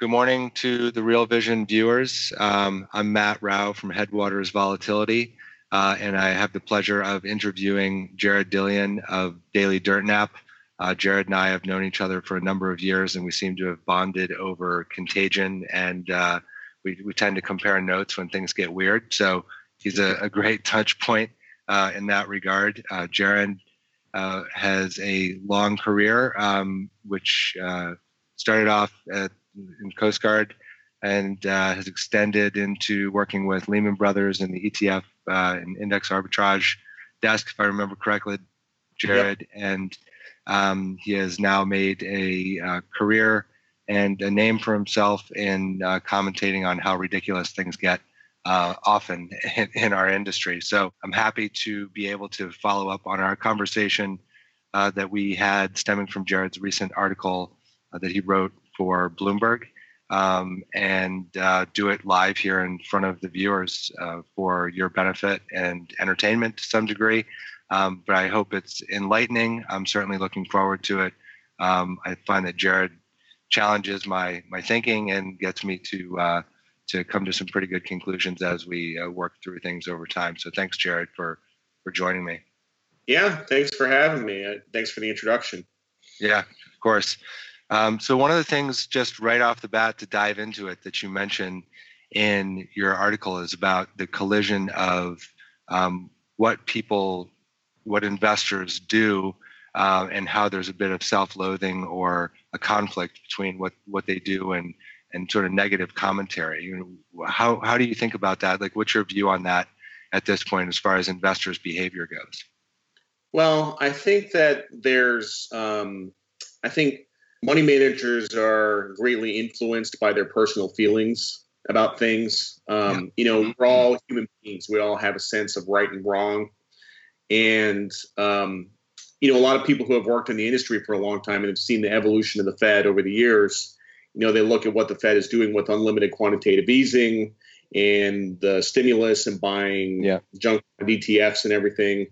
Good morning to the Real Vision viewers. Um, I'm Matt Rao from Headwaters Volatility, uh, and I have the pleasure of interviewing Jared Dillian of Daily Dirt Nap. Uh, Jared and I have known each other for a number of years, and we seem to have bonded over contagion, and uh, we, we tend to compare notes when things get weird. So he's a, a great touch point uh, in that regard. Uh, Jared uh, has a long career, um, which started off at in Coast Guard and uh, has extended into working with Lehman Brothers and the ETF uh, and index arbitrage desk, if I remember correctly, Jared. Yep. And um, he has now made a uh, career and a name for himself in uh, commentating on how ridiculous things get uh, often in, in, our industry. So I'm happy to be able to follow up on our conversation uh, that we had stemming from Jared's recent article that he wrote for Bloomberg um, and uh, do it live here in front of the viewers uh, for your benefit and entertainment to some degree. Um, but I hope it's enlightening. I'm certainly looking forward to it. Um, I find that Jared challenges my my thinking and gets me to uh, to come to some pretty good conclusions as we uh, work through things over time. So thanks, Jared, for for joining me. Yeah, thanks for having me. Thanks for the introduction. Yeah, of course. Um, so one of the things, just right off the bat, to dive into it, that you mentioned in your article is about the collision of um, what people, what investors do, uh, and how there's a bit of self-loathing or a conflict between what what they do and and sort of negative commentary. You know, how how do you think about that? Like, what's your view on that at this point, as far as investors' behavior goes? Well, I think that there's, um, I think money managers are greatly influenced by their personal feelings about things. Um, you know, we're all human beings. We all have a sense of right and wrong. And, um, you know, a lot of people who have worked in the industry for a long time and have seen the evolution of the Fed over the years, you know, they look at what the Fed is doing with unlimited quantitative easing and the stimulus and buying yeah. junk ETFs and everything.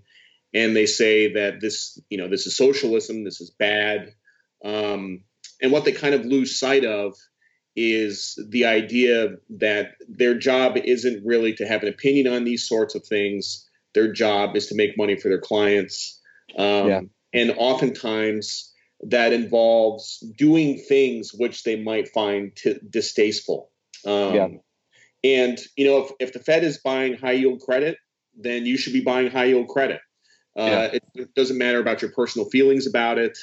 And they say that this, you know, this is socialism, this is bad. Um, and what they kind of lose sight of is the idea that their job isn't really to have an opinion on these sorts of things. Their job is to make money for their clients. Um, yeah. And oftentimes that involves doing things which they might find t- distasteful. Um, yeah. And, you know, if, if the Fed is buying high yield credit, then you should be buying high yield credit. Uh, yeah. it, it, doesn't matter about your personal feelings about it.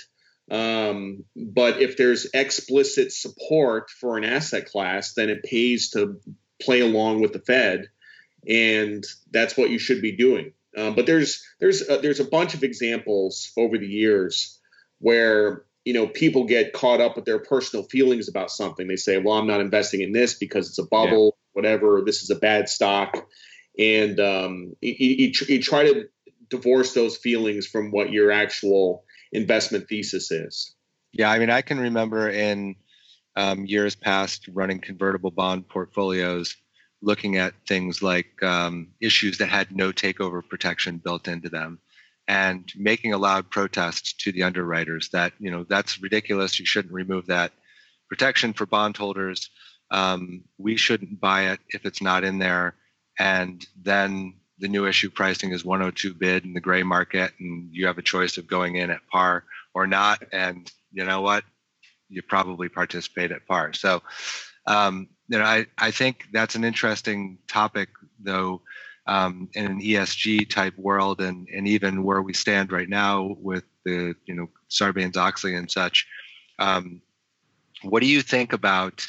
Um, but if there's explicit support for an asset class, then it pays to play along with the Fed, and that's what you should be doing. Um, but there's there's a, there's a bunch of examples over the years where you know people get caught up with their personal feelings about something. They say, "Well, I'm not investing in this because it's a bubble, yeah. whatever. This is a bad stock," and um, you, you, you try to divorce those feelings from what your actual investment thesis is. Yeah, I mean, I can remember in um, years past running convertible bond portfolios, looking at things like um, issues that had no takeover protection built into them, and making a loud protest to the underwriters that you know that's ridiculous. You shouldn't remove that protection for bondholders. Um, we shouldn't buy it if it's not in there. And then the new issue pricing is 102 bid in the gray market and you have a choice of going in at par or not. And you know what? You probably participate at par. So um, you know I, I think that's an interesting topic though um, in an esg type world and, and even where we stand right now with the you know sarbanes-oxley and such um, what do you think about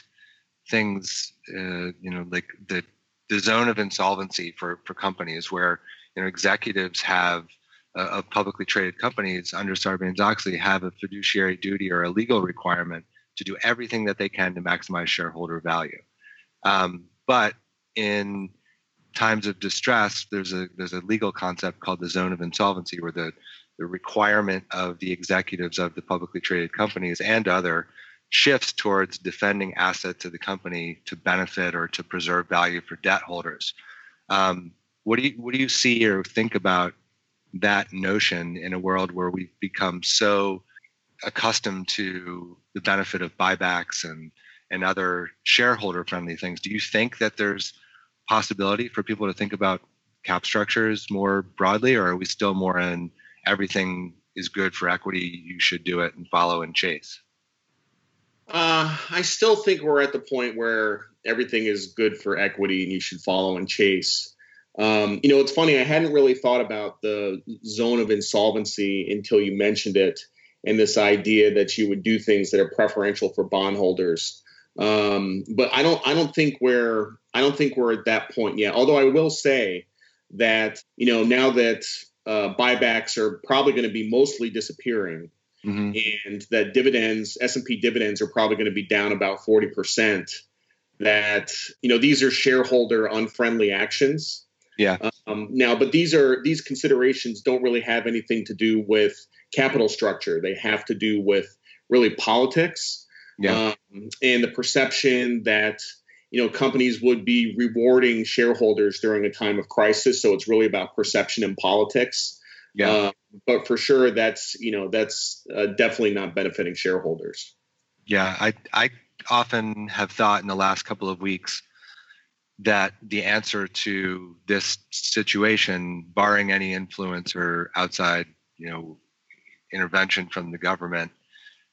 things uh, you know like the the zone of insolvency for for companies where you know executives have uh, of publicly traded companies under Sarbanes-Oxley have a fiduciary duty or a legal requirement to do everything that they can to maximize shareholder value. Um, but in times of distress, there's a there's a legal concept called the zone of insolvency, where the the requirement of the executives of the publicly traded companies and other shifts towards defending assets of the company to benefit or to preserve value for debt holders. Um, what do you what do you see or think about that notion in a world where we've become so accustomed to the benefit of buybacks and and other shareholder friendly things? Do you think that there's possibility for people to think about cap structures more broadly, or are we still more in everything is good for equity, you should do it and follow and chase? Uh, I still think we're at the point where everything is good for equity and you should follow and chase. Um, you know, it's funny, I hadn't really thought about the zone of insolvency until you mentioned it and this idea that you would do things that are preferential for bondholders. Um, but I don't I don't think we're I don't think we're at that point yet. Although I will say that, you know, now that uh, buybacks are probably going to be mostly disappearing mm-hmm. and that dividends s&p dividends are probably going to be down about 40% that you know these are shareholder unfriendly actions. Yeah. Um, now but these are these considerations don't really have anything to do with capital structure. They have to do with really politics. Yeah. Um, and the perception that you know companies would be rewarding shareholders during a time of crisis. So it's really about perception and politics. Yeah. Uh, but for sure that's you know that's uh, definitely not benefiting shareholders yeah i i often have thought in the last couple of weeks that the answer to this situation barring any influence or outside you know intervention from the government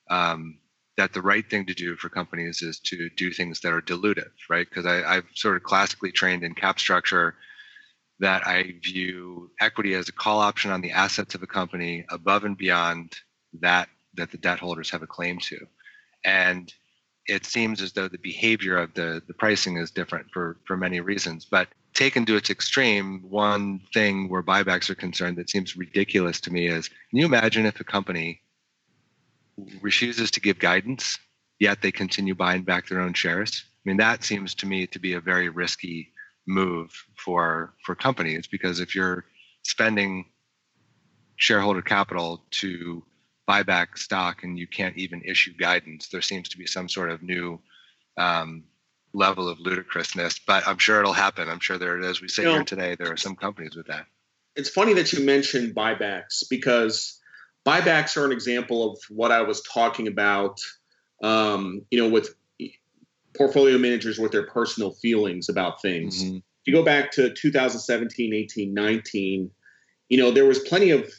um, that the right thing to do for companies is to do things that are dilutive, right? Because I've sort of classically trained in cap structure that I view equity as a call option on the assets of a company above and beyond that that the debt holders have a claim to. And it seems as though the behavior of the, the pricing is different for, for many reasons. But taken to its extreme, one thing where buybacks are concerned that seems ridiculous to me is can you imagine if a company refuses to give guidance, yet they continue buying back their own shares. I mean, that seems to me to be a very risky move for for companies because if you're spending shareholder capital to buy back stock and you can't even issue guidance, there seems to be some sort of new um, level of ludicrousness. But I'm sure it'll happen. I'm sure there, as we sit you know, here today, there are some companies with that. It's funny that you mentioned buybacks because buybacks are an example of what I was talking about. Um, you know, with portfolio managers with their personal feelings about things. Mm-hmm. If you go back to 2017, 18, 19, you know, there was plenty of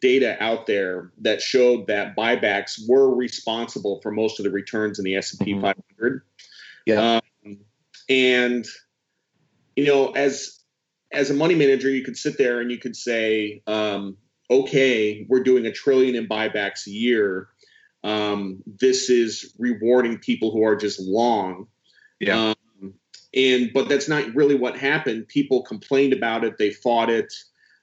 data out there that showed that buybacks were responsible for most of the returns in the S&P mm-hmm. 500. Yeah. Um, and you know, as as a money manager, you could sit there and you could say, um, okay, we're doing a trillion in buybacks a year. Um, this is rewarding people who are just long. Yeah. Um, and but that's not really what happened. People complained about it. They fought it.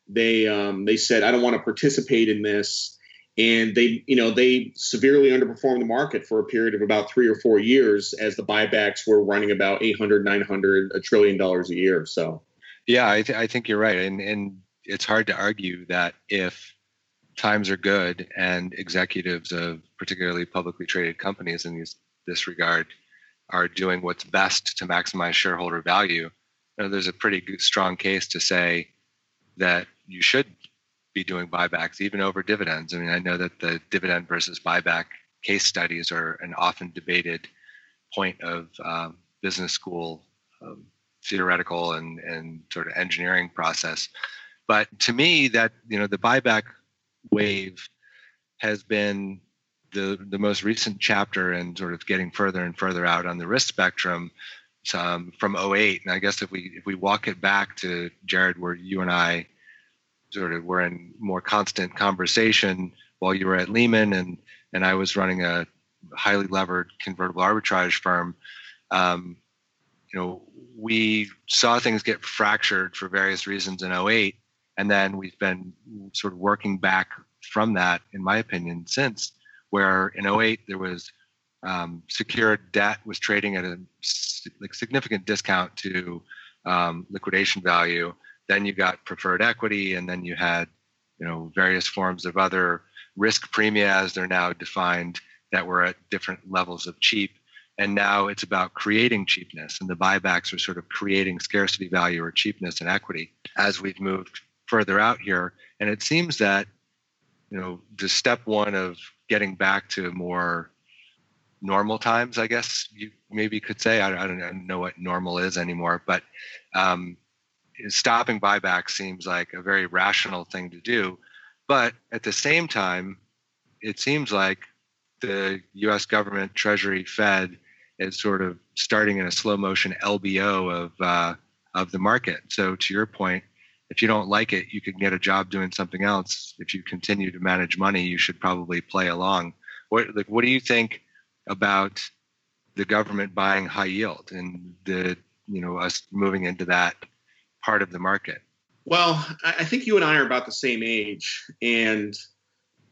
They um, they said, I don't want to participate in this. And they, you know, they severely underperformed the market for a period of about three or four years as the buybacks were running about 800, 900, a trillion dollars a year. So, yeah, I, th- I think you're right. And, and it's hard to argue that if times are good and executives of particularly publicly traded companies in these, this regard are doing what's best to maximize shareholder value, there's a pretty good, strong case to say that you should be doing buybacks even over dividends. I mean, I know that the dividend versus buyback case studies are an often debated point of um, business school um, theoretical and, and sort of engineering process. But to me, that you know the buyback wave has been the the most recent chapter and sort of getting further and further out on the risk spectrum um, from 08. And I guess if we if we walk it back to Jared, where you and I sort of were in more constant conversation while you were at Lehman and and I was running a highly levered convertible arbitrage firm. Um, you know, we saw things get fractured for various reasons in 08 And then we've been sort of working back from that, in my opinion, since where in 08 there was um, secured debt was trading at a like significant discount to um, liquidation value. Then you got preferred equity, and then you had you know various forms of other risk premia as they're now defined that were at different levels of cheap. And now it's about creating cheapness, and the buybacks are sort of creating scarcity value or cheapness in equity as we've moved further out here. And it seems that you know the step one of getting back to more normal times, I guess you maybe could say. I, I don't know what normal is anymore, but um, stopping buyback seems like a very rational thing to do. But at the same time, it seems like the U.S. government, Treasury, Fed is sort of starting in a slow motion LBO of uh, of the market. So to your point, if you don't like it, you can get a job doing something else. If you continue to manage money, you should probably play along. What like what do you think about the government buying high yield and the you know us moving into that part of the market? Well, I think you and I are about the same age, and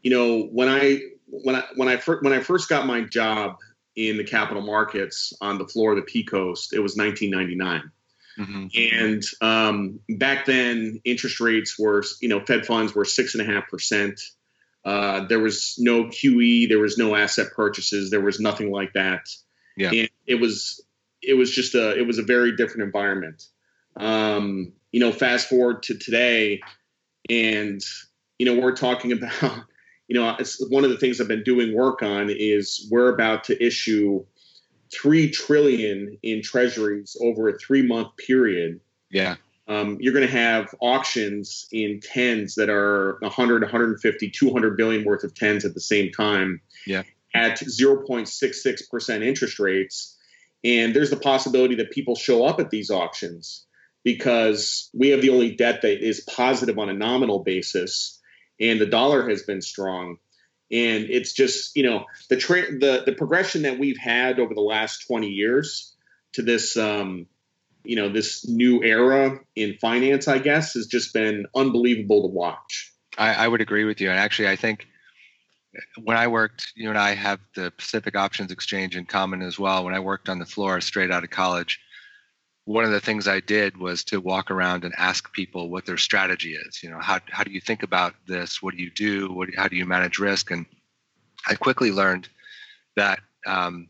you know when I when I when I first when I first got my job in the capital markets on the floor of the P Coast, it was 1999. Mm-hmm. And um, back then, interest rates were, you know, Fed funds were six and a half percent. Uh, there was no QE, there was no asset purchases, there was nothing like that. Yeah. And it was it was just a it was a very different environment. Um, you know, fast forward to today, and you know we're talking about you know it's one of the things I've been doing work on is we're about to issue three trillion in treasuries over a three month period. Yeah um, you're going to have auctions in tens that are 100, 150, 200 billion worth of tens at the same time yeah. at 0.66% interest rates. And there's the possibility that people show up at these auctions because we have the only debt that is positive on a nominal basis and the dollar has been strong. And it's just, you know, the tra- the the progression that we've had over the last 20 years to this um, you know this new era in finance i guess has just been unbelievable to watch. I, I, would agree with you. And actually i think when i worked you and i have the pacific options exchange in common as well. When i worked on the floor straight out of college one of the things i did was to walk around and ask people what their strategy is you know how, how do you think about this what do you do what, how do you manage risk and i quickly learned that um,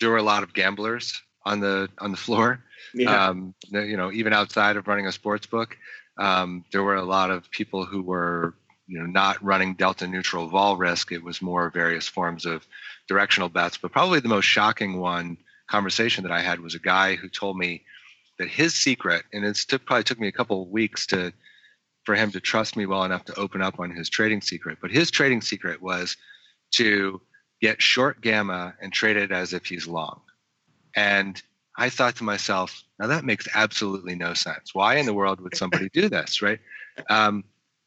there were a lot of gamblers on the on the floor yeah. Um, you know, even outside of running a sports book, um, there were a lot of people who were, you know, not running delta neutral vol risk. It was more various forms of directional bets. But probably the most shocking one conversation that I had was a guy who told me that his secret, and it took, probably took me a couple of weeks to for him to trust me well enough to open up on his trading secret. But his trading secret was to get short gamma and trade it as if he's long. And I thought to myself, now that makes absolutely no sense. Why in the world would somebody do this, right? Um,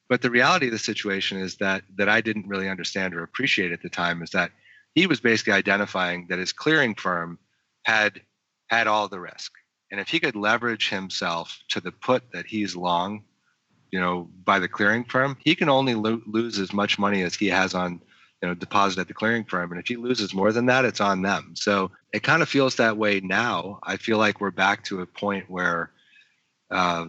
but the reality of the situation is that that I didn't really understand or appreciate at the time is that he was basically identifying that his clearing firm had had all the risk, and if he could leverage himself to the put that he's long, you know, by the clearing firm, he can only lo- lose as much money as he has on you know deposit at the clearing firm. And if he loses more than that it's on them. So it kind of feels that way now. I feel like we're back to a point where uh,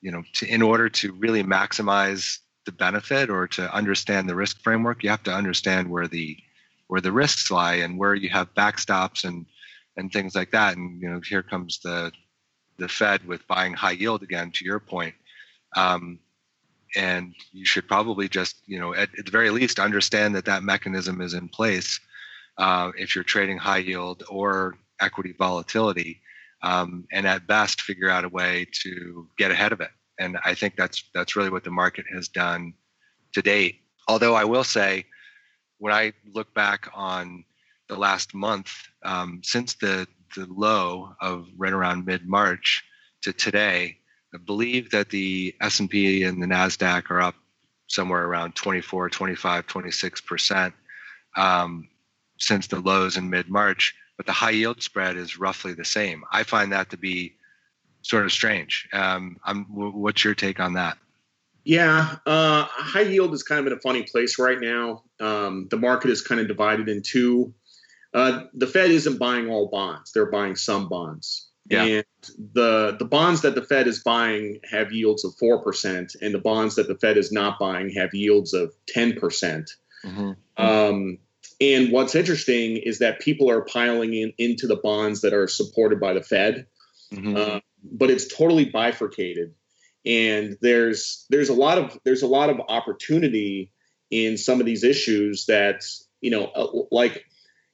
you know to, in order to really maximize the benefit or to understand the risk framework you have to understand where the where the risks lie and where you have backstops and and things like that. And you know here comes the the fed with buying high yield again to your point. Um, and you should probably just you know at, at, the very least understand that that mechanism is in place uh, if you're trading high yield or equity volatility um, and at best figure out a way to get ahead of it. And i think that's that's really what the market has done to date. Although i will say when i look back on the last month um, since the the low of right around mid march to today I believe that the S&P and the Nasdaq are up somewhere around 24, 25, 26 percent um, since the lows in mid-March, but the high yield spread is roughly the same. I find that to be sort of strange. Um, what's your take on that? Yeah, uh, high yield is kind of in a funny place right now. Um, the market is kind of divided in two. Uh, the Fed isn't buying all bonds; they're buying some bonds. Yeah. And the the bonds that the Fed is buying have yields of four percent, and the bonds that the Fed is not buying have yields of ten percent. Mm-hmm. Um, and what's interesting is that people are piling in into the bonds that are supported by the Fed, Mm-hmm. uh, but it's totally bifurcated. And there's there's a lot of there's a lot of opportunity in some of these issues that you know uh, like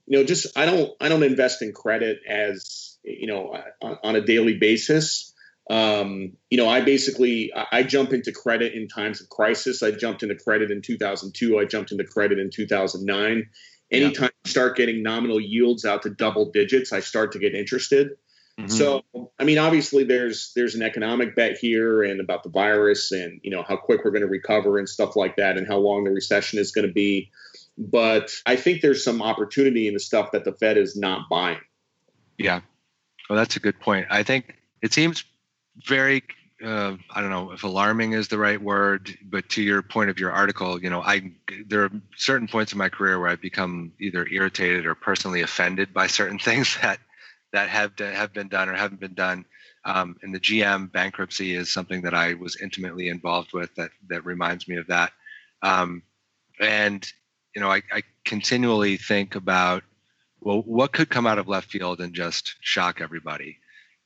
you know just I don't I don't invest in credit as you know on, on a daily basis. Um, you know, I basically I, I jump into credit in times of crisis. I jumped into credit in 2002. I jumped into credit in 2009. Anytime you start getting nominal yields out to double digits, I start to get interested. Mhm. So, I mean, obviously, there's there's an economic bet here, and about the virus, and you know how quick we're going to recover, and stuff like that, and how long the recession is going to be. But I think there's some opportunity in the stuff that the Fed is not buying. Yeah. Well, that's a good point. I think it seems very, uh, I don't know if alarming is the right word, but to your point of your article, you know, I there are certain points in my career where I've become either irritated or personally offended by certain things that that have have been done or haven't been done. Um, and the GM bankruptcy is something that I was intimately involved with. That that reminds me of that. Um, and you know, I, I continually think about well, what could come out of left field and just shock everybody?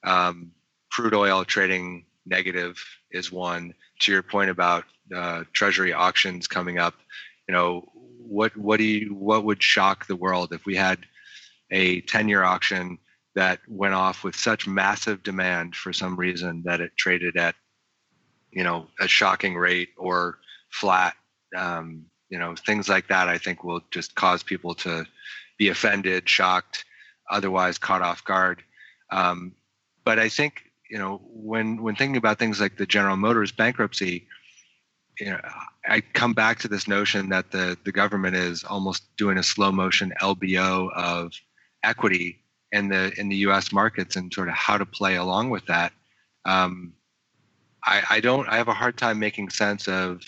Um, crude oil trading negative is one. To your point about uh, treasury auctions coming up, you know, what what do you what would shock the world if we had a 10-year auction that went off with such massive demand for some reason that it traded at, you know, a shocking rate or flat? Um, you know, things like that. I think will just cause people to be offended, shocked, otherwise caught off guard. Um, but I think you know when when thinking about things like the General Motors bankruptcy, you know, I come back to this notion that the the government is almost doing a slow motion LBO of equity in the in the U.S. markets and sort of how to play along with that. Um, I, I don't. I have a hard time making sense of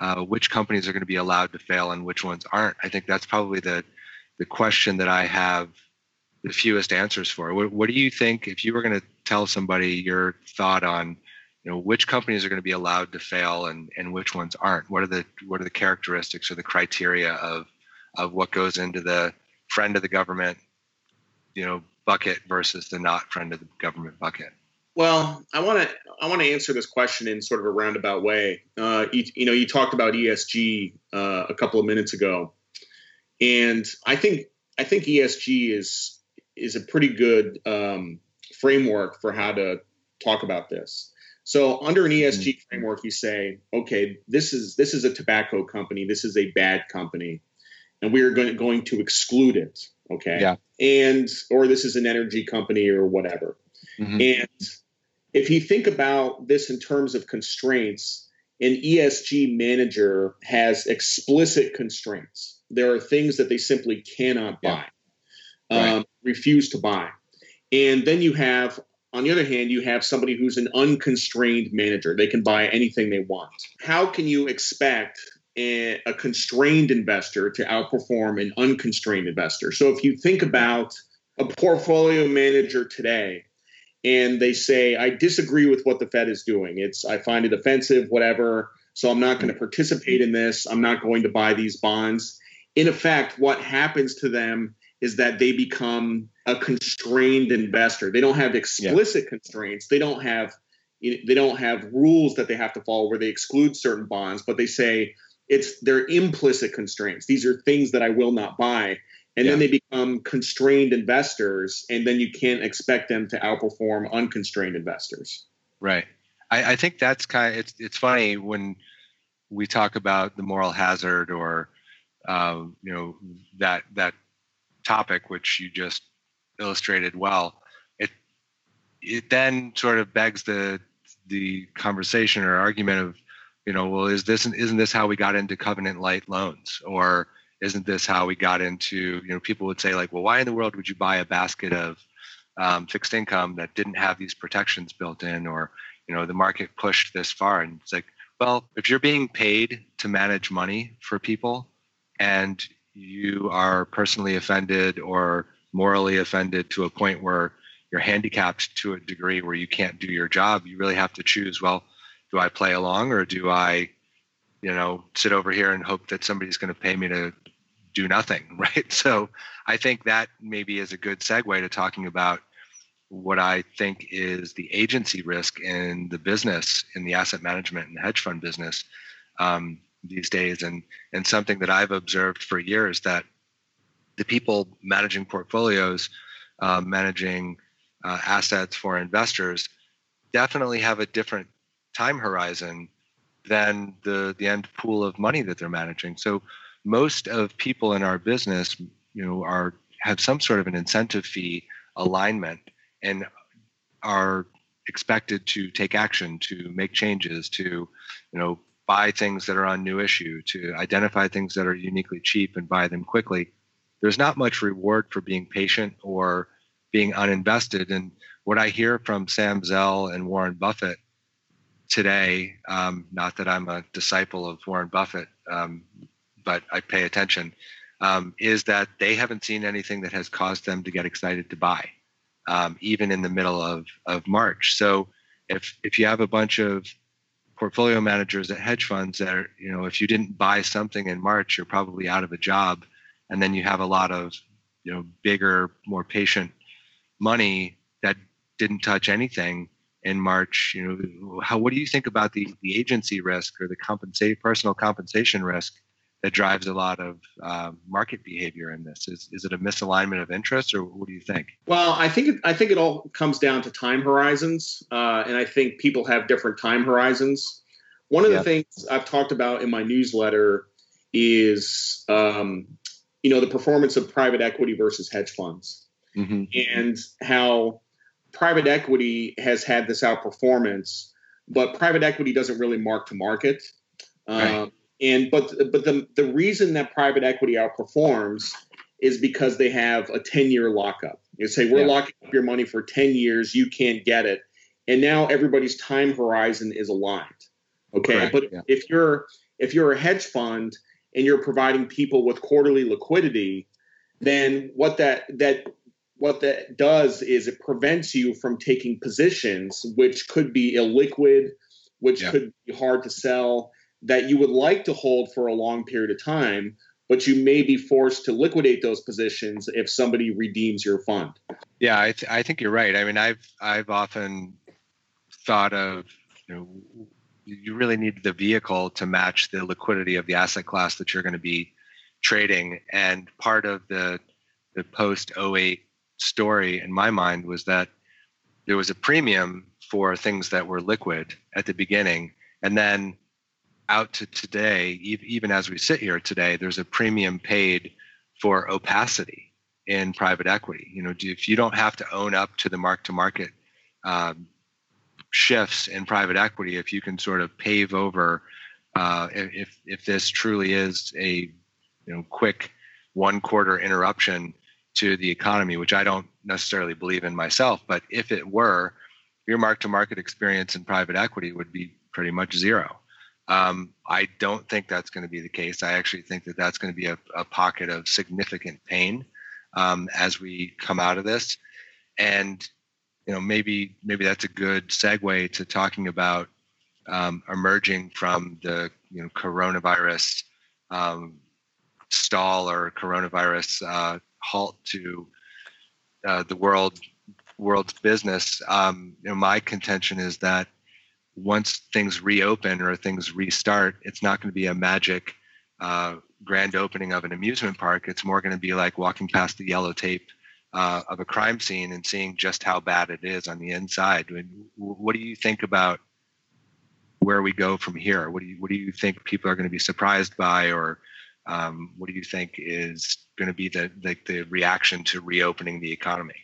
uh, which companies are going to be allowed to fail and which ones aren't. I think that's probably the the question that I have the fewest answers for. What, what do you think if you were going to tell somebody your thought on, you know, which companies are going to be allowed to fail and, and which ones aren't? What are the what are the characteristics or the criteria of of what goes into the friend of the government, you know, bucket versus the not friend of the government bucket? Well, I want to I want to answer this question in sort of a roundabout way. Uh, you, you know, you talked about ESG uh, a couple of minutes ago, and I think I think ESG is is a pretty good um, framework for how to talk about this. So under an ESG framework, you say, okay, this is this is a tobacco company, this is a bad company, and we are going to, going to exclude it. Okay, Yeah. and or this is an energy company or whatever. Mhm. And if you think about this in terms of constraints, an ESG manager has explicit constraints. There are things that they simply cannot Yeah. buy, Right. um, refuse to buy. And then you have, on the other hand, you have somebody who's an unconstrained manager. They can buy anything they want. How can you expect a, a constrained investor to outperform an unconstrained investor? So if you think about a portfolio manager today, and they say, I disagree with what the Fed is doing. It's I find it offensive, whatever. So I'm not going to mm-hmm. participate in this. I'm not going to buy these bonds. In effect, what happens to them is that they become a constrained investor. They don't have explicit constraints. They don't have they don't have rules that they have to follow where they exclude certain bonds, but they say it's their implicit constraints. These are things that I will not buy. And then they become constrained investors, and then you can't expect them to outperform unconstrained investors. Right. I, I think that's kind of it's it's funny when we talk about the moral hazard or um, you know that that topic which you just illustrated well. It it then sort of begs the the conversation or argument of you know well is this isn't this how we got into covenant light loans or isn't this how we got into you know people would say like well why in the world would you buy a basket of um, fixed income that didn't have these protections built in? Or you know the market pushed this far and it's like Well, if you're being paid to manage money for people and you are personally offended or morally offended to a point where you're handicapped to a degree where you can't do your job, you really have to choose well, do I play along or do I, you know, sit over here and hope that somebody's going to pay me to do nothing, right? So I think that maybe is a good segue to talking about what I think is the agency risk in the business, in the asset management and hedge fund business um, these days, and and something that I've observed for years that the people managing portfolios, uh, managing uh, assets for investors, definitely have a different time horizon than the the end pool of money that they're managing. So most of people in our business, you know, are have some sort of an incentive fee alignment and are expected to take action, to make changes, to you know buy things that are on new issue, to identify things that are uniquely cheap and buy them quickly. There's not much reward for being patient or being uninvested. And what I hear from Sam Zell and Warren Buffett today, um, not that I'm a disciple of Warren Buffett, um, but I pay attention, um, is that they haven't seen anything that has caused them to get excited to buy um, even in the middle of, of March. So if if you have a bunch of portfolio managers at hedge funds that are, you know, if you didn't buy something in March, you're probably out of a job. And then you have a lot of, you know, bigger, more patient money that didn't touch anything in March. You know, how what do you think about the the agency risk or the compensate personal compensation risk that drives a lot of uh, market behavior in this? Is is it a misalignment of interest, or what do you think? Well, I think it, I think it all comes down to time horizons, uh, and I think people have different time horizons. One of the things I've talked about in my newsletter is, um, you know, the performance of private equity versus hedge funds, mm-hmm. and how private equity has had this outperformance, but private equity doesn't really mark to market. Right. Um, and but but the the reason that private equity outperforms is because they have a 10 year lockup. You say we're yeah. locking up your money for 10 years, you can't get it. And now everybody's time horizon is aligned. Okay. Correct. But yeah. if you're if you're a hedge fund and you're providing people with quarterly liquidity, then what that that what that does is it prevents you from taking positions which could be illiquid, which yeah. could be hard to sell that you would like to hold for a long period of time, but you may be forced to liquidate those positions if somebody redeems your fund. Yeah, I, th- I think you're right. I mean, I've I've often thought of you know you really need the vehicle to match the liquidity of the asset class that you're going to be trading, and part of the the post 08 story in my mind was that there was a premium for things that were liquid at the beginning, and then out to today, even as we sit here today, there's a premium paid for opacity in private equity. You know, if you don't have to own up to the mark to market um, shifts in private equity, if you can sort of pave over, uh, if if this truly is a you know quick one quarter interruption to the economy, which I don't necessarily believe in myself, but if it were, your mark to market experience in private equity would be pretty much zero. Um, I don't think that's going to be the case. I actually think that that's going to be a, a pocket of significant pain um, as we come out of this. And you know, maybe maybe that's a good segue to talking about um, emerging from the you know coronavirus um, stall or coronavirus uh, halt to uh, the world world's business. Um, you know, my contention is that once things reopen or things restart, it's not going to be a magic uh, grand opening of an amusement park. It's more going to be like walking past the yellow tape uh, of a crime scene and seeing just how bad it is on the inside. what do you think about where we go from here? What do you what do you think people are going to be surprised by, or um, what do you think is going to be the, the the reaction to reopening the economy?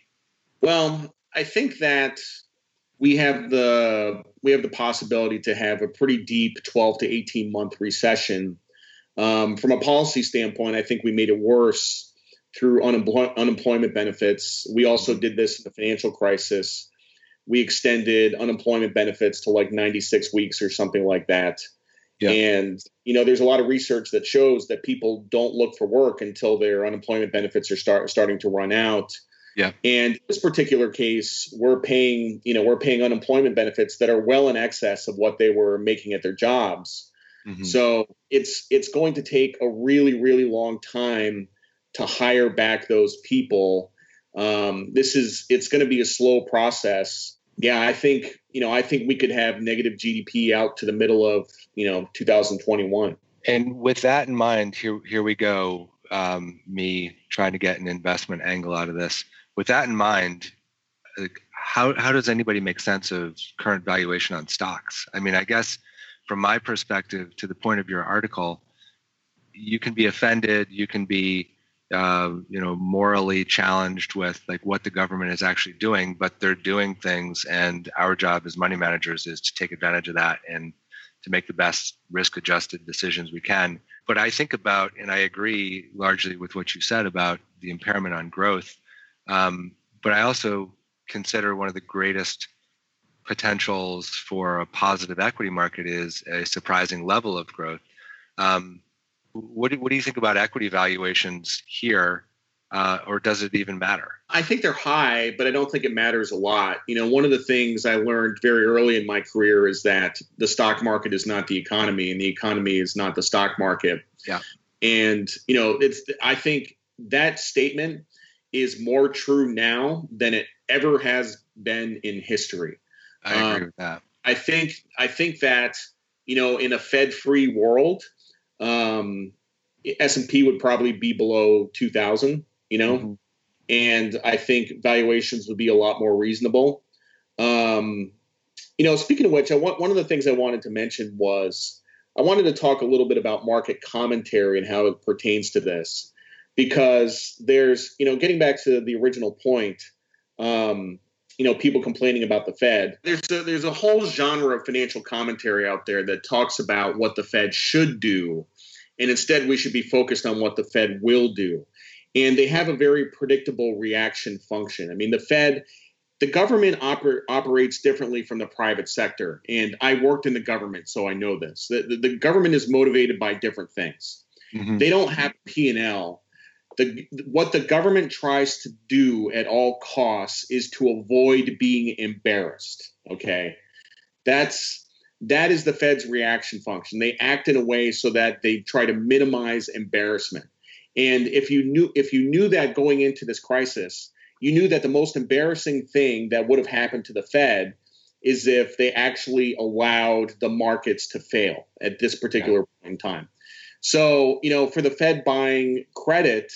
Well, I think that we have the we have the possibility to have a pretty deep 12 to 18 month recession. Um, from a policy standpoint, I think we made it worse through unemploy- unemployment benefits. We also did this in the financial crisis. We extended unemployment benefits to like 96 weeks or something like that. Yeah. And you know, there's a lot of research that shows that people don't look for work until their unemployment benefits are start starting to run out. Yeah. And this particular case, we're paying, you know, we're paying unemployment benefits that are well in excess of what they were making at their jobs. Mm-hmm. So it's it's going to take a really really long time to hire back those people. Um, this is it's going to be a slow process. Yeah, I think you know I think we could have negative GDP out to the middle of you know 2021. And with that in mind, here here we go. Um, me trying to get an investment angle out of this. With that in mind, how how does anybody make sense of current valuation on stocks? I mean, I guess from my perspective, to the point of your article, you can be offended, you can be uh, you know morally challenged with like what the government is actually doing but they're doing things and our job as money managers is to take advantage of that and to make the best risk adjusted decisions we can but i think about and i agree largely with what you said about the impairment on growth um, but i also consider one of the greatest potentials for a positive equity market is a surprising level of growth. Um, what, do, what do you think about equity valuations here? Uh, or does it even matter? I think they're high, but I don't think it matters a lot. You know, one of the things I learned very early in my career is that the stock market is not the economy, and the economy is not the stock market. Yeah. And you know, it's I think that statement is more true now than it ever has been in history. I agree um, with that. I think I think that you know in a Fed-free world, um, S and P would probably be below two thousand. You know, mm-hmm. and I think valuations would be a lot more reasonable. Um, you know, speaking of which, I want one of the things I wanted to mention was I wanted to talk a little bit about market commentary and how it pertains to this, because there's you know getting back to the original point. Um, you know people complaining about the Fed. There's a, there's a whole genre of financial commentary out there that talks about what the Fed should do, and instead we should be focused on what the Fed will do. And they have a very predictable reaction function. I mean, the Fed, the government oper- operates differently from the private sector, and I worked in the government, so I know this. The, the, the government is motivated by different things. Mm-hmm. They don't have P and L the what the government tries to do at all costs is to avoid being embarrassed okay? That's that is the fed's reaction function. They act in a way so that they try to minimize embarrassment. And if you knew if you knew that going into this crisis you knew that the most embarrassing thing that would have happened to the fed is if they actually allowed the markets to fail at this particular yeah. point in time so, you know, for the Fed buying credit,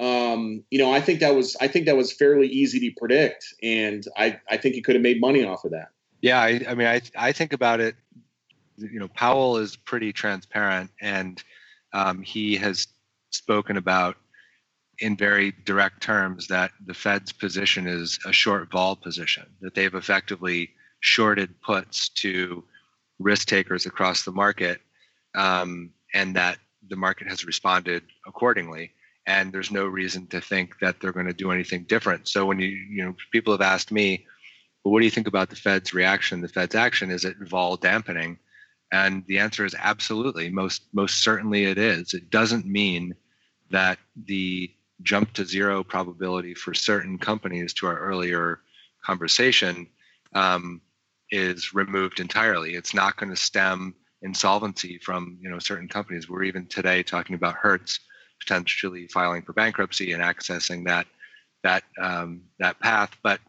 um, you know, I think that was I think that was fairly easy to predict, and I I think he could have made money off of that. Yeah, I, I mean, I I think about it. You know, Powell is pretty transparent, and um, he has spoken about in very direct terms that the Fed's position is a short vol position, that they've effectively shorted puts to risk takers across the market um, and that the market has responded accordingly. And there's no reason to think that they're going to do anything different. So when you you know people have asked me well, what do you think about the fed's reaction? The fed's action is it vol dampening? And the answer is absolutely. Most most certainly it is. It doesn't mean that the jump to zero probability for certain companies to our earlier conversation um, is removed entirely. It's not going to stem insolvency from you know certain companies. We're even today talking about Hertz potentially filing for bankruptcy and accessing that that um, that path. But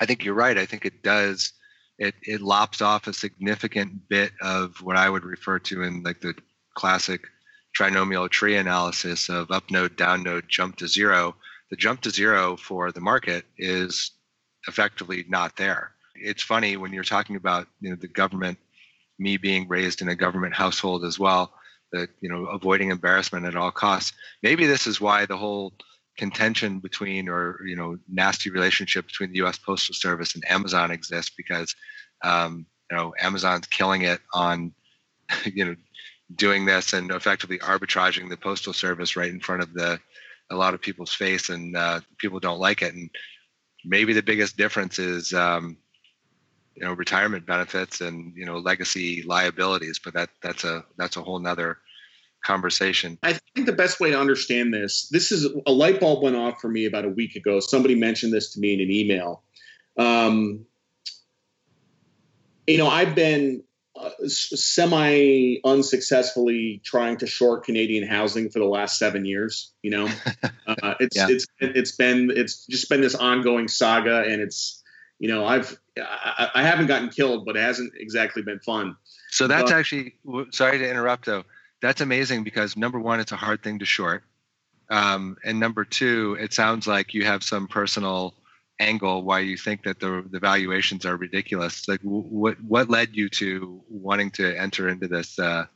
I think you're right. I think it does. It it lops off a significant bit of what I would refer to in like the classic trinomial tree analysis of up node, down node, jump to zero. The jump to zero for the market is effectively not there. It's funny when you're talking about you know the government me being raised in a government household as well that you know avoiding embarrassment at all costs. Maybe this is why the whole contention between or you know nasty relationship between the us postal service and amazon exists because um, you know amazon's killing it on you know doing this and effectively arbitraging the postal service right in front of the a lot of people's face and uh, people don't like it. And maybe the biggest difference is um, you know retirement benefits and you know legacy liabilities but that that's a that's a whole nother conversation i think the best way to understand this this is a light bulb went off for me about a week ago somebody mentioned this to me in an email um, you know i've been uh, semi unsuccessfully trying to short Canadian housing for the last seven years. You know, uh, it's yeah. it's it's been it's just been this ongoing saga, and it's you know I've I, I haven't gotten killed, but it hasn't exactly been fun. So that's but, actually sorry to interrupt though. That's amazing because number one, it's a hard thing to short, um, and number two, it sounds like you have some personal angle why you think that the the valuations are ridiculous. Like what what led you to wanting to enter into this? Uh,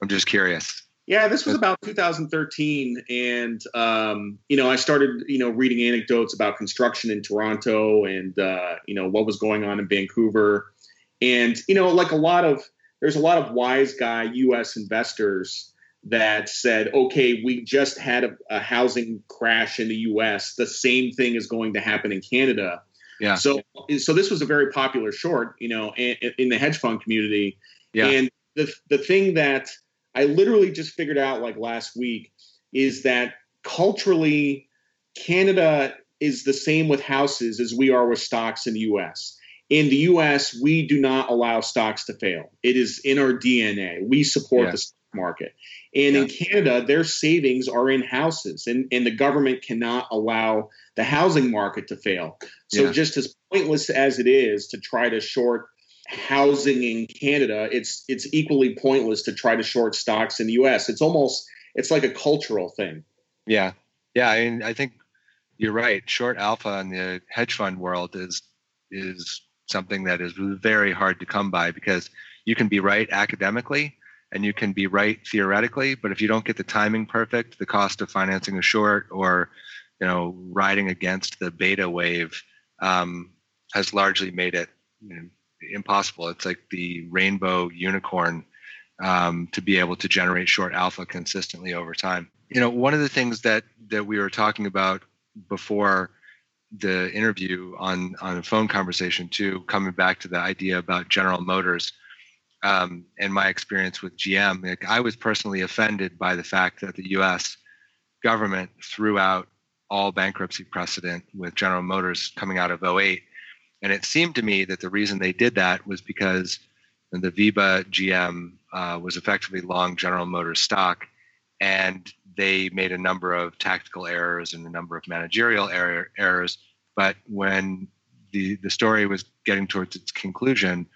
I'm just curious. Yeah, this was about 2013, and um, you know, I started you know reading anecdotes about construction in Toronto and uh, you know what was going on in Vancouver, and you know, like a lot of there's a lot of wise guy U.S. investors that said, okay, we just had a, a, housing crash in the US. The same thing is going to happen in Canada. Yeah. So, so this was a very popular short, you know, in, in the hedge fund community. Yeah. And the, the thing that I literally just figured out like last week is that culturally, Canada is the same with houses as we are with stocks in the US. In the US, we do not allow stocks to fail. It is in our DNA. We support yeah. the stock market. And yeah. in Canada, their savings are in houses, and, and the government cannot allow the housing market to fail. So, yeah. just as pointless as it is to try to short housing in Canada, it's it's equally pointless to try to short stocks in the U.S. It's almost it's like a cultural thing. Yeah, yeah. I mean, I think you're right. Short alpha in the hedge fund world is is something that is very hard to come by because you can be right academically and you can be right theoretically, but if you don't get the timing perfect, the cost of financing a short or you know riding against the beta wave um, has largely made it you know, impossible. It's like the rainbow unicorn um, to be able to generate short alpha consistently over time. You know, one of the things that that we were talking about before the interview on on a phone conversation too, coming back to the idea about General Motors um, and my experience with GM, like I was personally offended by the fact that the U.S. government threw out all bankruptcy precedent with General Motors coming out of 08. And it seemed to me that the reason they did that was because the VEBA GM uh, was effectively long General Motors stock, and they made a number of tactical errors and a number of managerial error, errors. But when the the story was getting towards its conclusion,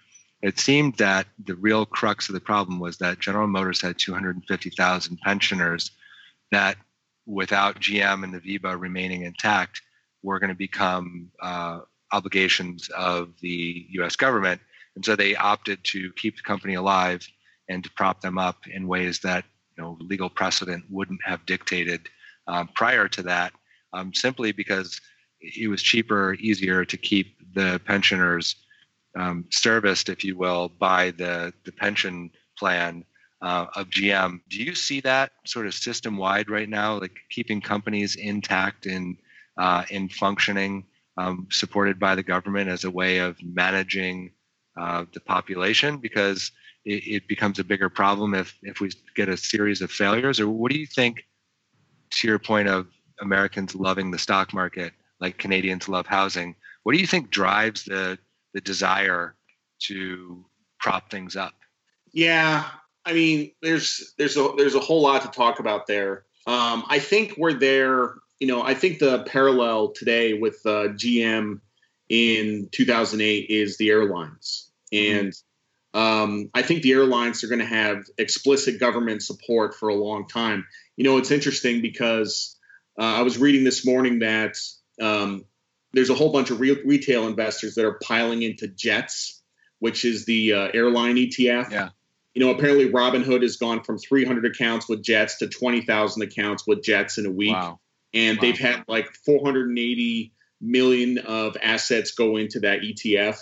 it seemed that the real crux of the problem was that General Motors had 250,000 pensioners that, without GM and the VEBA remaining intact, were going to become uh, obligations of the U.S. government. And so they opted to keep the company alive and to prop them up in ways that you know legal precedent wouldn't have dictated um, prior to that, um, simply because it was cheaper, easier to keep the pensioners um, serviced, if you will, by the, the pension plan uh, of GM. Do you see that sort of system wide right now, like keeping companies intact and uh, in functioning, um, supported by the government as a way of managing uh, the population? Because it, it, becomes a bigger problem if if we get a series of failures. Or what do you think? To your point of Americans loving the stock market, like Canadians love housing. What do you think drives the the desire to prop things up. Yeah, I mean, there's there's a there's a whole lot to talk about there. Um, I think we're there. You know, I think the parallel today with uh, GM in 2008 is the airlines, mm-hmm. and um, I think the airlines are going to have explicit government support for a long time. You know, it's interesting because uh, I was reading this morning that um, there's a whole bunch of re- retail investors that are piling into Jets, which is the uh, airline ETF. Yeah. You know, apparently Robinhood has gone from 300 accounts with Jets to 20,000 accounts with Jets in a week. Wow. And wow. they've had like 480 million of assets go into that ETF.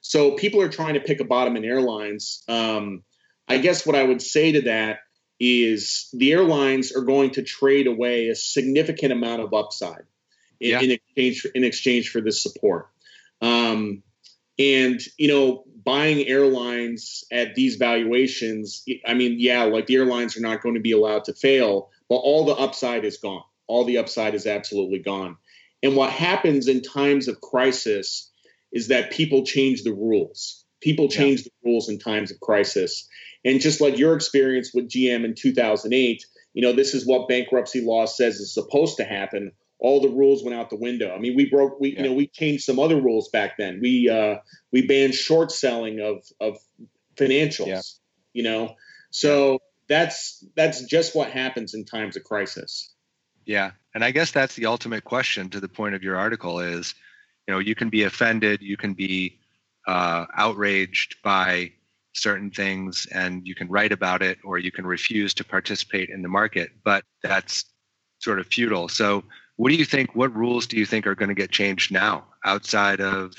So people are trying to pick a bottom in airlines. Um, I guess what I would say to that is the airlines are going to trade away a significant amount of upside in, yeah. in exchange for, in exchange for this support. Um, and you know, buying airlines at these valuations, I mean, yeah, like the airlines are not going to be allowed to fail, but all the upside is gone. All the upside is absolutely gone. And what happens in times of crisis is that people change the rules. People change yeah. the rules in times of crisis. And just like your experience with GM in 2008, you know, this is what bankruptcy law says is supposed to happen. All the rules went out the window. I mean, we broke, we, yeah. you know, we changed some other rules back then. We, uh, we banned short selling of, of financials, yeah. you know, so that's, that's just what happens in times of crisis. Yeah. And I guess that's the ultimate question to the point of your article is, you know, you can be offended, you can be uh, outraged by certain things and you can write about it or you can refuse to participate in the market but that's sort of futile so what do you think what rules do you think are going to get changed now outside of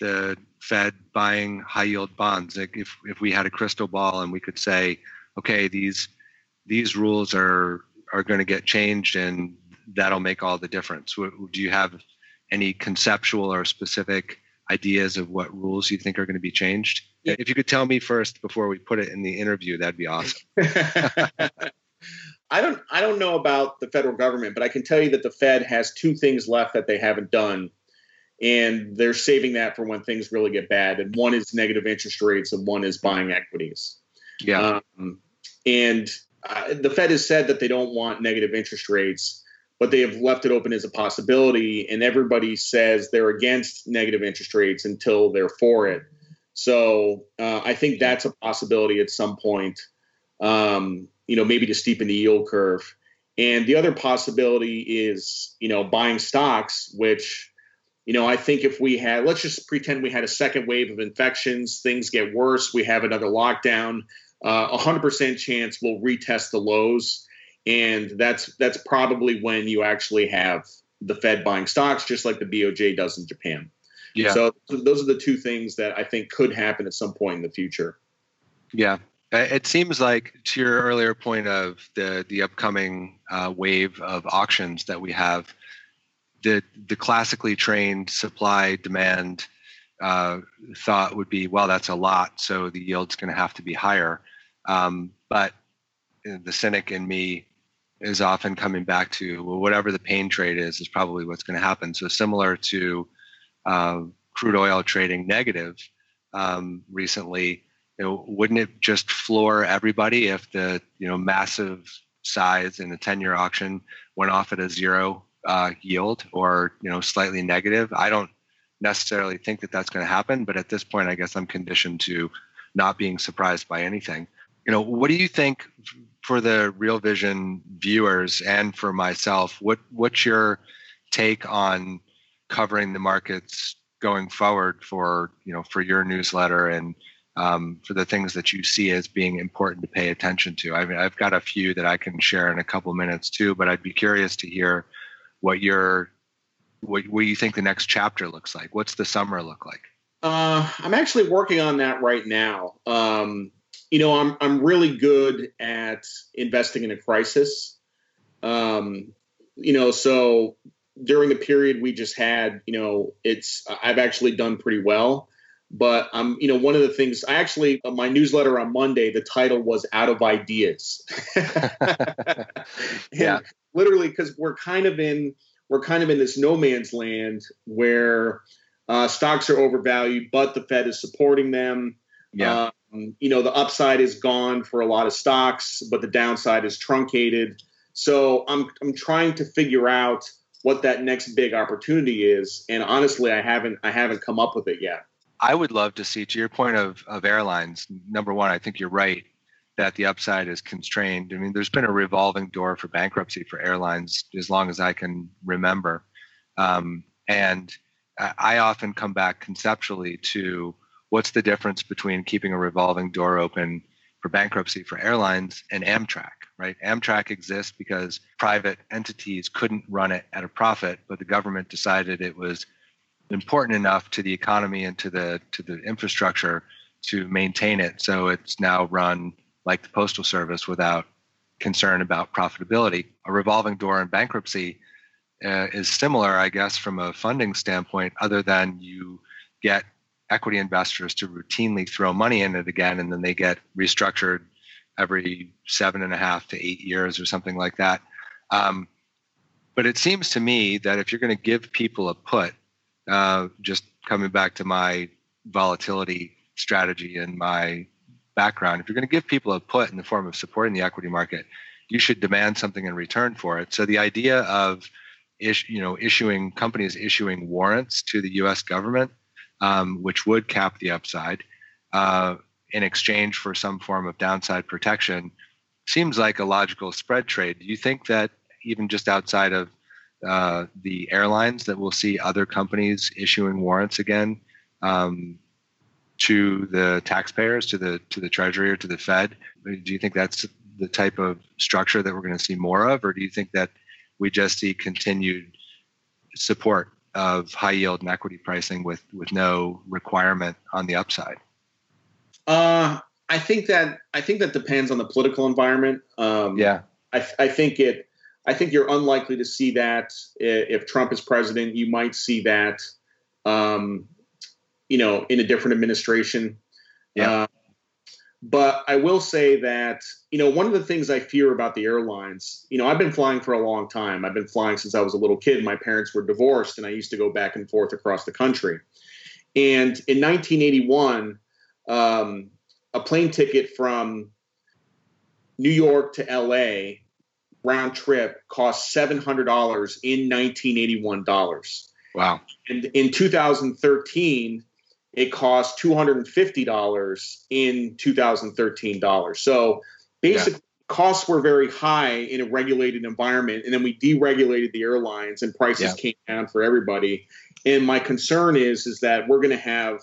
the fed buying high yield bonds like if if we had a crystal ball and we could say okay these these rules are are going to get changed and that'll make all the difference do you have any conceptual or specific ideas of what rules you think are going to be changed? Yeah. If you could tell me first before we put it in the interview, that'd be awesome. I don't I don't know about the federal government, but I can tell you that the Fed has two things left that they haven't done. And they're saving that for when things really get bad. And one is negative interest rates, and one is buying equities. Yeah. Um, and uh, the Fed has said that they don't want negative interest rates but they have left it open as a possibility. And everybody says they're against negative interest rates until they're for it. So uh, I think that's a possibility at some point, um, you know, maybe to steepen the yield curve. And the other possibility is, you know, buying stocks, which, you know, I think if we had, let's just pretend we had a second wave of infections, things get worse, we have another lockdown, uh, a 100% chance we'll retest the lows and that's that's probably when you actually have the Fed buying stocks, just like the BOJ does in Japan. Yeah. So those are the two things that I think could happen at some point in the future. Yeah. It seems like to your earlier point of the the upcoming uh, wave of auctions that we have, the the classically trained supply demand uh, thought would be well that's a lot, so the yield's going to have to be higher. Um, but the cynic in me is often coming back to well, whatever the pain trade is is probably what's going to happen. So similar to uh, crude oil trading negative um, recently, you know, wouldn't it just floor everybody if the you know massive size in a 10-year auction went off at a zero uh, yield or you know slightly negative? I don't necessarily think that that's going to happen, but at this point, I guess I'm conditioned to not being surprised by anything. You know, what do you think for the Real Vision viewers and for myself, what what's your take on covering the markets going forward for you know for your newsletter and um, for the things that you see as being important to pay attention to? I mean, I've got a few that I can share in a couple minutes too, but I'd be curious to hear what your what, what you think the next chapter looks like. What's the summer look like? Uh, I'm actually working on that right now. Um, you know, I'm I'm really good at investing in a crisis. Um, you know, so during the period we just had, you know, it's I've actually done pretty well. But I'm, you know, one of the things I actually uh, my newsletter on Monday, the title was "Out of Ideas." yeah, literally because we're kind of in we're kind of in this no man's land where uh, stocks are overvalued, but the Fed is supporting them. Yeah. Um, you know, the upside is gone for a lot of stocks, but the downside is truncated. So I'm I'm trying to figure out what that next big opportunity is, and honestly, I haven't I haven't come up with it yet. I would love to see, to your point of of airlines. Number one, I think you're right that the upside is constrained. I mean, there's been a revolving door for bankruptcy for airlines as long as I can remember, um, and I often come back conceptually to what's the difference between keeping a revolving door open for bankruptcy for airlines and Amtrak, right? Amtrak exists because private entities couldn't run it at a profit, but the government decided it was important enough to the economy and to the to the infrastructure to maintain it. So it's now run like the postal service without concern about profitability. A revolving door in bankruptcy uh, is similar, I guess, from a funding standpoint, other than you get equity investors to routinely throw money in it again, and then they get restructured every seven and a half to eight years or something like that. Um, but it seems to me that if you're going to give people a put, uh, just coming back to my volatility strategy and my background, if you're going to give people a put in the form of supporting the equity market, you should demand something in return for it. So the idea of you know issuing companies issuing warrants to the U.S. government, um, which would cap the upside uh, in exchange for some form of downside protection, seems like a logical spread trade. Do you think that even just outside of uh, the airlines that we'll see other companies issuing warrants again um, to the taxpayers, to the to the Treasury or to the Fed? Do you think that's the type of structure that we're going to see more of, or do you think that we just see continued support of high yield and equity pricing with with no requirement on the upside? Uh, I think that I think that depends on the political environment. Um, yeah, I, I think it. I think you're unlikely to see that if Trump is president. You might see that, um, you know, in a different administration. Yeah. Uh, but I will say that, you know, one of the things I fear about the airlines, you know, I've been flying for a long time. I've been flying since I was a little kid. My parents were divorced, and I used to go back and forth across the country. And in 1981, um, a plane ticket from New York to LA round trip cost $700 in 1981 dollars. Wow. And in 2013, it cost $250 in 2013 dollars. So basically, yeah. costs were very high in a regulated environment, and then we deregulated the airlines, and prices yeah. came down for everybody. And my concern is is that we're going to have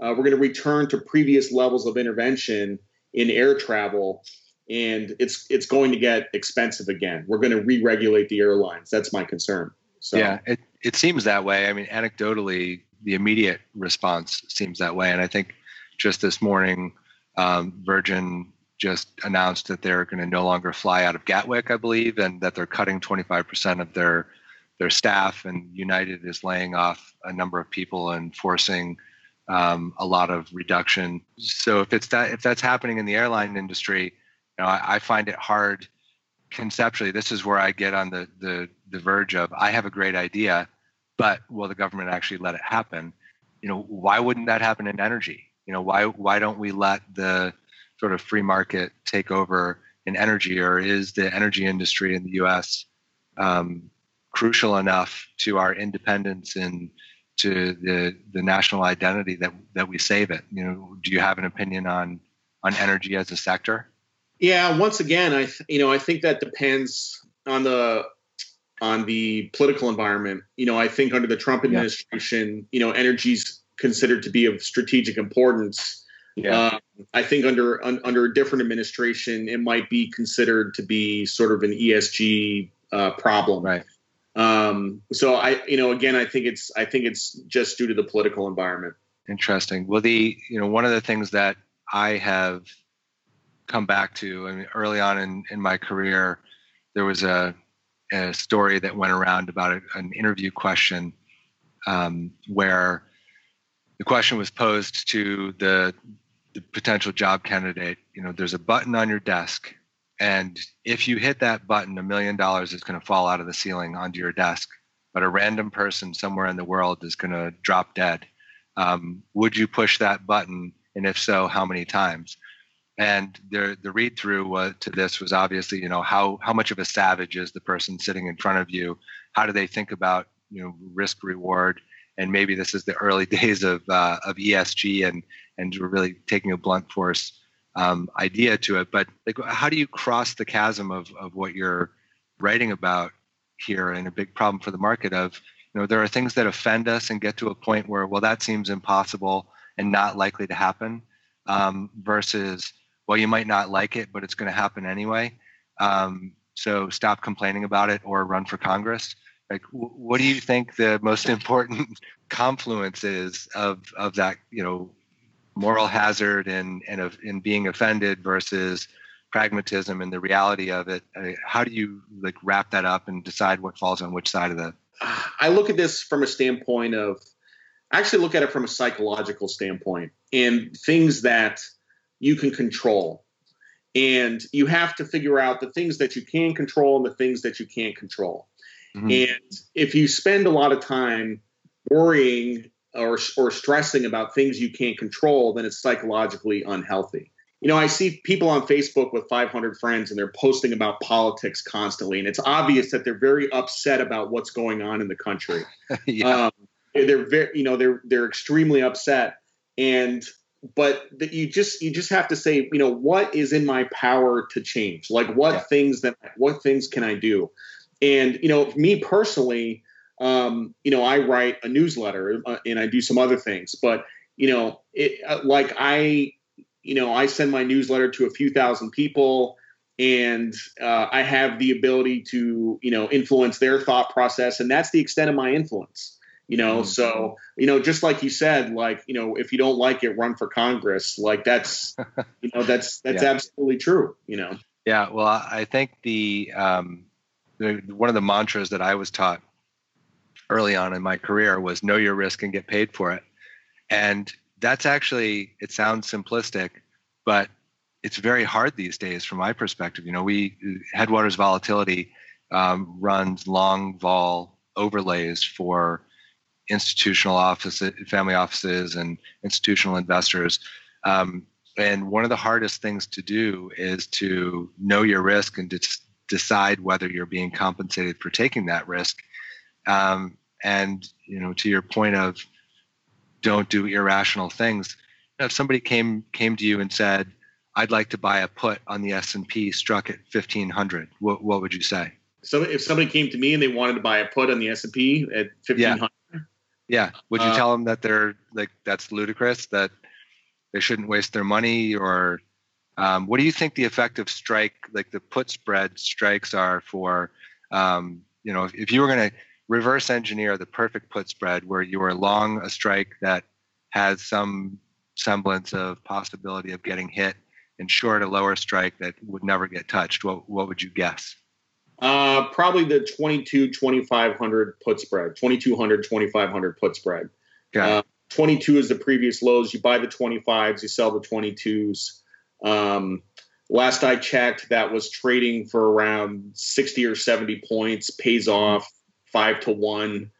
uh, we're going to return to previous levels of intervention in air travel, and it's it's going to get expensive again. We're going to re-regulate the airlines. That's my concern. So yeah, it it seems that way. I mean, anecdotally, the immediate response seems that way. And I think just this morning, um, Virgin just announced that they're going to no longer fly out of Gatwick, I believe, and that they're cutting 25% of their their staff. And United is laying off a number of people and forcing um, a lot of reduction. So if it's that if that's happening in the airline industry, you know, I, I find it hard conceptually. This is where I get on the the the verge of I have a great idea but will the government actually let it happen? You know, why wouldn't that happen in energy? You know, why why don't we let the sort of free market take over in energy, or is the energy industry in the U.S. Um, crucial enough to our independence and to the the national identity that that we save it? You know, do you have an opinion on on energy as a sector? Yeah, once again, I you know I think that depends on the on the political environment. You know, I think under the Trump administration, yeah. you know, energy's considered to be of strategic importance. Yeah. Uh, I think under un, under a different administration, it might be considered to be sort of an ESG uh, problem. Right. Um, so I, you know, again, I think it's I think it's just due to the political environment. Interesting. Well, the you know one of the things that I have come back to, I mean, early on in in my career, there was a a story that went around about a, an interview question um, where the question was posed to the, the potential job candidate. You know, there's a button on your desk, and if you hit that button, a million dollars is going to fall out of the ceiling onto your desk. But a random person somewhere in the world is going to drop dead. Um, would you push that button? And if so, how many times? And the the read through to this was obviously you know how how much of a savage is the person sitting in front of you? How do they think about you know risk reward? And maybe this is the early days of uh, of ESG and and really taking a blunt force um, idea to it. But like how do you cross the chasm of of what you're writing about here and a big problem for the market of you know there are things that offend us and get to a point where well that seems impossible and not likely to happen um, versus well, you might not like it, but it's going to happen anyway. Um, so stop complaining about it or run for Congress. Like, w- what do you think the most important confluence is of of that? You know, moral hazard and and of in being offended versus pragmatism and the reality of it. Uh, how do you like wrap that up and decide what falls on which side of the? I look at this from a standpoint of I actually look at it from a psychological standpoint and things that you can control. And you have to figure out the things that you can control and the things that you can't control. Mm-hmm. And if you spend a lot of time worrying or, or stressing about things you can't control, then it's psychologically unhealthy. You know, I see people on Facebook with 500 friends and they're posting about politics constantly, and it's obvious that they're very upset about what's going on in the country. yeah. Um, they're very, you know, they're they're extremely upset, and but that you just you just have to say, you know, what is in my power to change? Like, what yeah. things that what things can I do? And you know, me personally, um, you know, I write a newsletter uh, and I do some other things, but you know, it uh, like I, you know, I send my newsletter to a few thousand people, and uh, I have the ability to, you know, influence their thought process, and that's the extent of my influence. You know, mm-hmm. so you know, just like you said, like you know, if you don't like it, run for Congress. Like that's, you know, that's that's yeah. absolutely true. You know. Yeah, well, I think the um, the, one of the mantras that I was taught early on in my career was know your risk and get paid for it. And that's actually, it sounds simplistic, but it's very hard these days from my perspective. You know, we, Headwaters Volatility um, runs long vol overlays for institutional offices, family offices, and institutional investors. Um, and one of the hardest things to do is to know your risk and just decide whether you're being compensated for taking that risk. Um, and you know, to your point of don't do irrational things. You know, if somebody came came to you and said, "I'd like to buy a put on the S and P struck at 1500," what what would you say? So if somebody came to me and they wanted to buy a put on the S and P at 1500, yeah. Yeah, would you uh, tell them that they're like that's ludicrous that they shouldn't waste their money or um, what do you think the effective strike, like the put spread strikes, are for? Um, you know, if, if you were going to reverse engineer the perfect put spread, where you are long a strike that has some semblance of possibility of getting hit, and short a lower strike that would never get touched, what what would you guess? Uh, probably the 22 2500 put spread 2200 2500 put spread uh, 22 is the previous lows you buy the 25s you sell the 22s um, last I checked, that was trading for around 60 or 70 points, pays off five to one.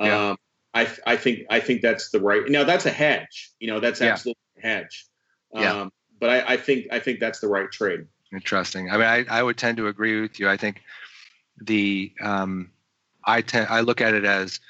Yeah. Um, I, I think I think that's the right. Now that's a hedge. You know, that's absolutely yeah. a hedge. Um, yeah. But I, I think I think that's the right trade. Interesting. I mean, I, I would tend to agree with you. I think the um, I tend I look at it as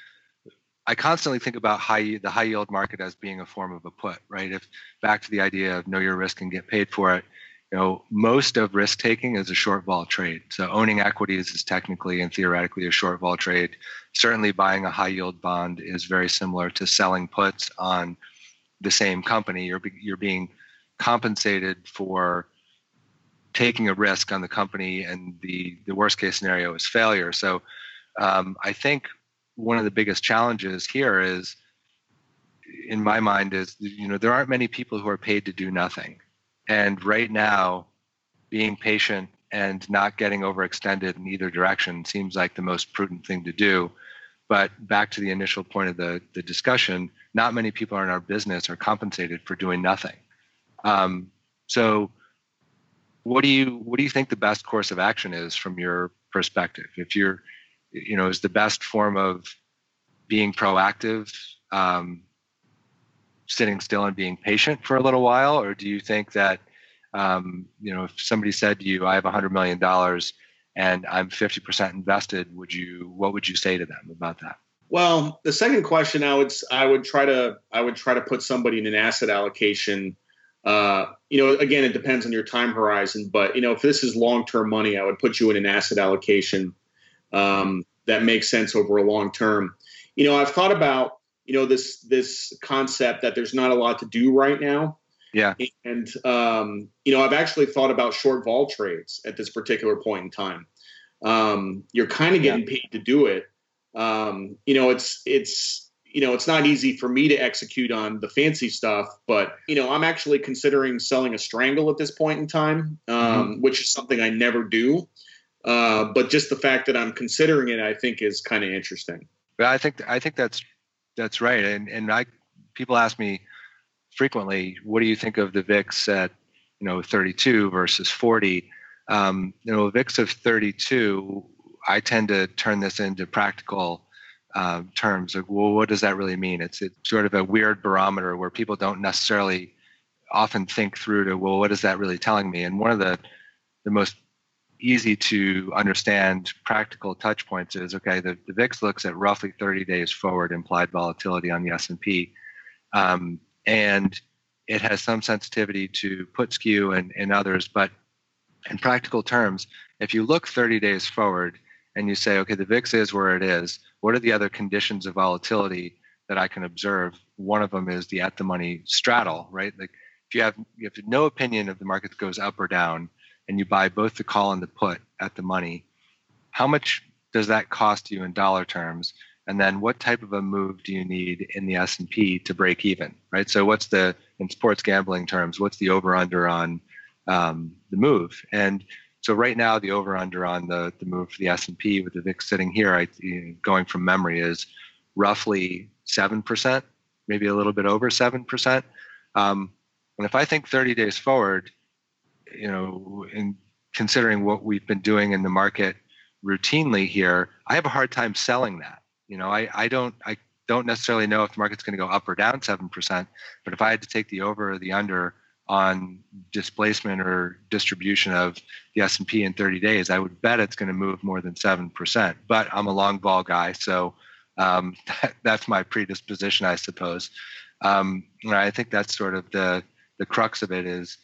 I constantly think about high the high yield market as being a form of a put, right? If back to the idea of know your risk and get paid for it, you know, most of risk taking is a short vol trade. So owning equities is technically and theoretically a short vol trade. Certainly buying a high yield bond is very similar to selling puts on the same company. You're you're being compensated for taking a risk on the company and the the worst case scenario is failure. So um, I think one of the biggest challenges here is in my mind is you know there aren't many people who are paid to do nothing. And right now being patient and not getting overextended in either direction seems like the most prudent thing to do. But back to the initial point of the, the discussion not many people in our business are compensated for doing nothing. Um, so what do you what do you think the best course of action is from your perspective? If you're you know is the best form of being proactive um, sitting still and being patient for a little while? Or do you think that um, you know if somebody said to you i have $100 million and i'm 50% invested would you what would you say to them about that? Well the second question i would i would try to i would try to put somebody in an asset allocation uh, you know again it depends on your time horizon but you know if this is long-term money i would put you in an asset allocation um, that makes sense over a long term. You know, I've thought about you know this this concept that there's not a lot to do right now. Yeah. And um, you know, I've actually thought about short vol trades at this particular point in time. Um, you're kind of getting yeah. paid to do it. Um, you know, it's it's you know, it's not easy for me to execute on the fancy stuff, but you know, I'm actually considering selling a strangle at this point in time, um, mm-hmm. which is something I never do. Uh, but just the fact that I'm considering it, I think, is kind of interesting. But I think I think that's that's right. And and I people ask me frequently, what do you think of the VIX at you know 32 versus 40? Um, you know, a VIX of 32, I tend to turn this into practical uh, terms. of well, what does that really mean? It's it's sort of a weird barometer where people don't necessarily often think through to, well, what is that really telling me? And one of the the most easy to understand practical touch points is okay the, the vix looks at roughly 30 days forward implied volatility on the s&p um, and it has some sensitivity to put skew and, and others but in practical terms if you look 30 days forward and you say okay the vix is where it is what are the other conditions of volatility that i can observe one of them is the at the money straddle right like if you have you have no opinion of the market that goes up or down and you buy both the call and the put at the money, how much does that cost you in dollar terms? And then what type of a move do you need in the S&P to break even, right? So what's the, in sports gambling terms, what's the over under on um, the move? And so right now the over under on the, the move for the S&P with the VIX sitting here, I, going from memory is roughly 7%, maybe a little bit over 7%. Um, and if I think 30 days forward, you know, in considering what we've been doing in the market routinely here, I have a hard time selling that. You know, I, I don't I don't necessarily know if the market's going to go up or down seven percent, but if I had to take the over or the under on displacement or distribution of the S&P in 30 days, I would bet it's going to move more than 7%. But I'm a long vol guy, so um, that, that's my predisposition, I suppose. Um, I think that's sort of the the crux of it is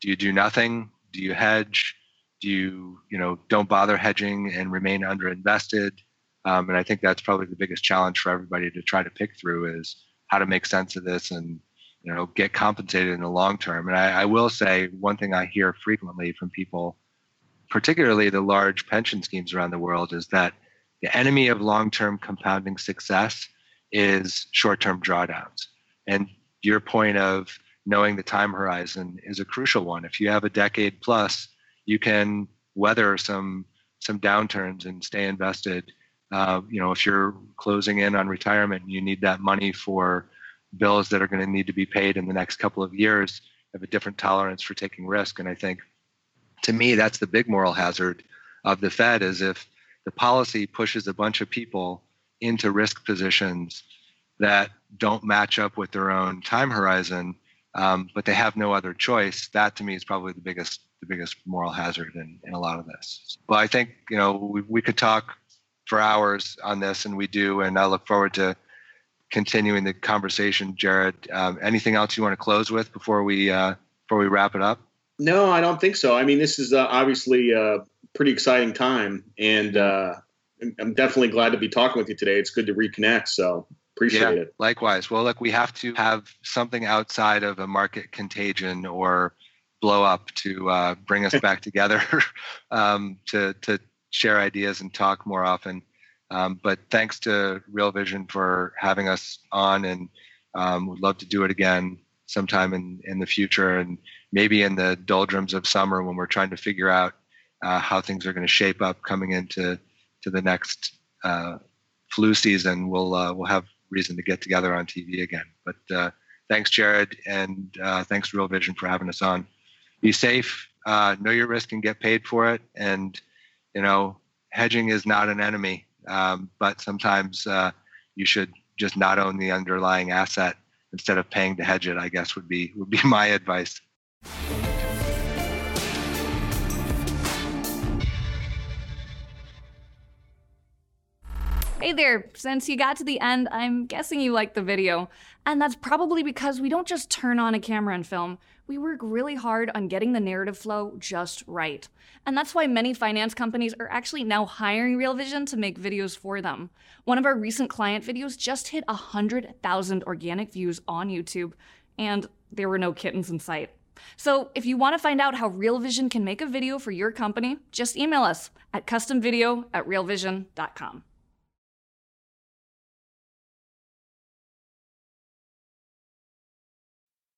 do you do nothing? Do you hedge? Do you, you know, don't bother hedging and remain underinvested? Um, and I think that's probably the biggest challenge for everybody to try to pick through is how to make sense of this and, you know, get compensated in the long term. And I, I will say one thing I hear frequently from people, particularly the large pension schemes around the world, is that the enemy of long-term compounding success is short-term drawdowns. And your point of knowing the time horizon is a crucial one. If you have a decade plus, you can weather some some downturns and stay invested. Uh, you know, if you're closing in on retirement, and you need that money for bills that are going to need to be paid in the next couple of years. Have a different tolerance for taking risk, and I think, to me, that's the big moral hazard of the Fed is if the policy pushes a bunch of people into risk positions that don't match up with their own time horizon um, but they have no other choice. That to me is probably the biggest the biggest moral hazard in, in a lot of this. But I think you know we, we could talk for hours on this, and we do, and I look forward to continuing the conversation. Jared, um, anything else you want to close with before we uh, before we wrap it up? No, I don't think so. I mean, this is uh, obviously a pretty exciting time, and uh, I'm definitely glad to be talking with you today. It's good to reconnect. So Appreciate yeah, it. Likewise. Well, look, we have to have something outside of a market contagion or blow up to uh, bring us back together um, to to share ideas and talk more often. Um, but thanks to Real Vision for having us on, and um, would love to do it again sometime in in the future, and maybe in the doldrums of summer when we're trying to figure out uh, how things are going to shape up coming into to the next uh, flu season. We'll uh, we'll have reason to get together on TV again. But uh, thanks, Jared, and uh, thanks, Real Vision, for having us on. Be safe, uh, know your risk, and get paid for it. And you know, hedging is not an enemy, um, but sometimes uh, you should just not own the underlying asset instead of paying to hedge it. I guess would be would be my advice. Hey there, since you got to the end, I'm guessing you liked the video. And that's probably because we don't just turn on a camera and film, we work really hard on getting the narrative flow just right. And that's why many finance companies are actually now hiring Real Vision to make videos for them. One of our recent client videos just hit 100,000 organic views on YouTube, and there were no kittens in sight. So, if you want to find out how Real Vision can make a video for your company, just email us at customvideo at realvision.com.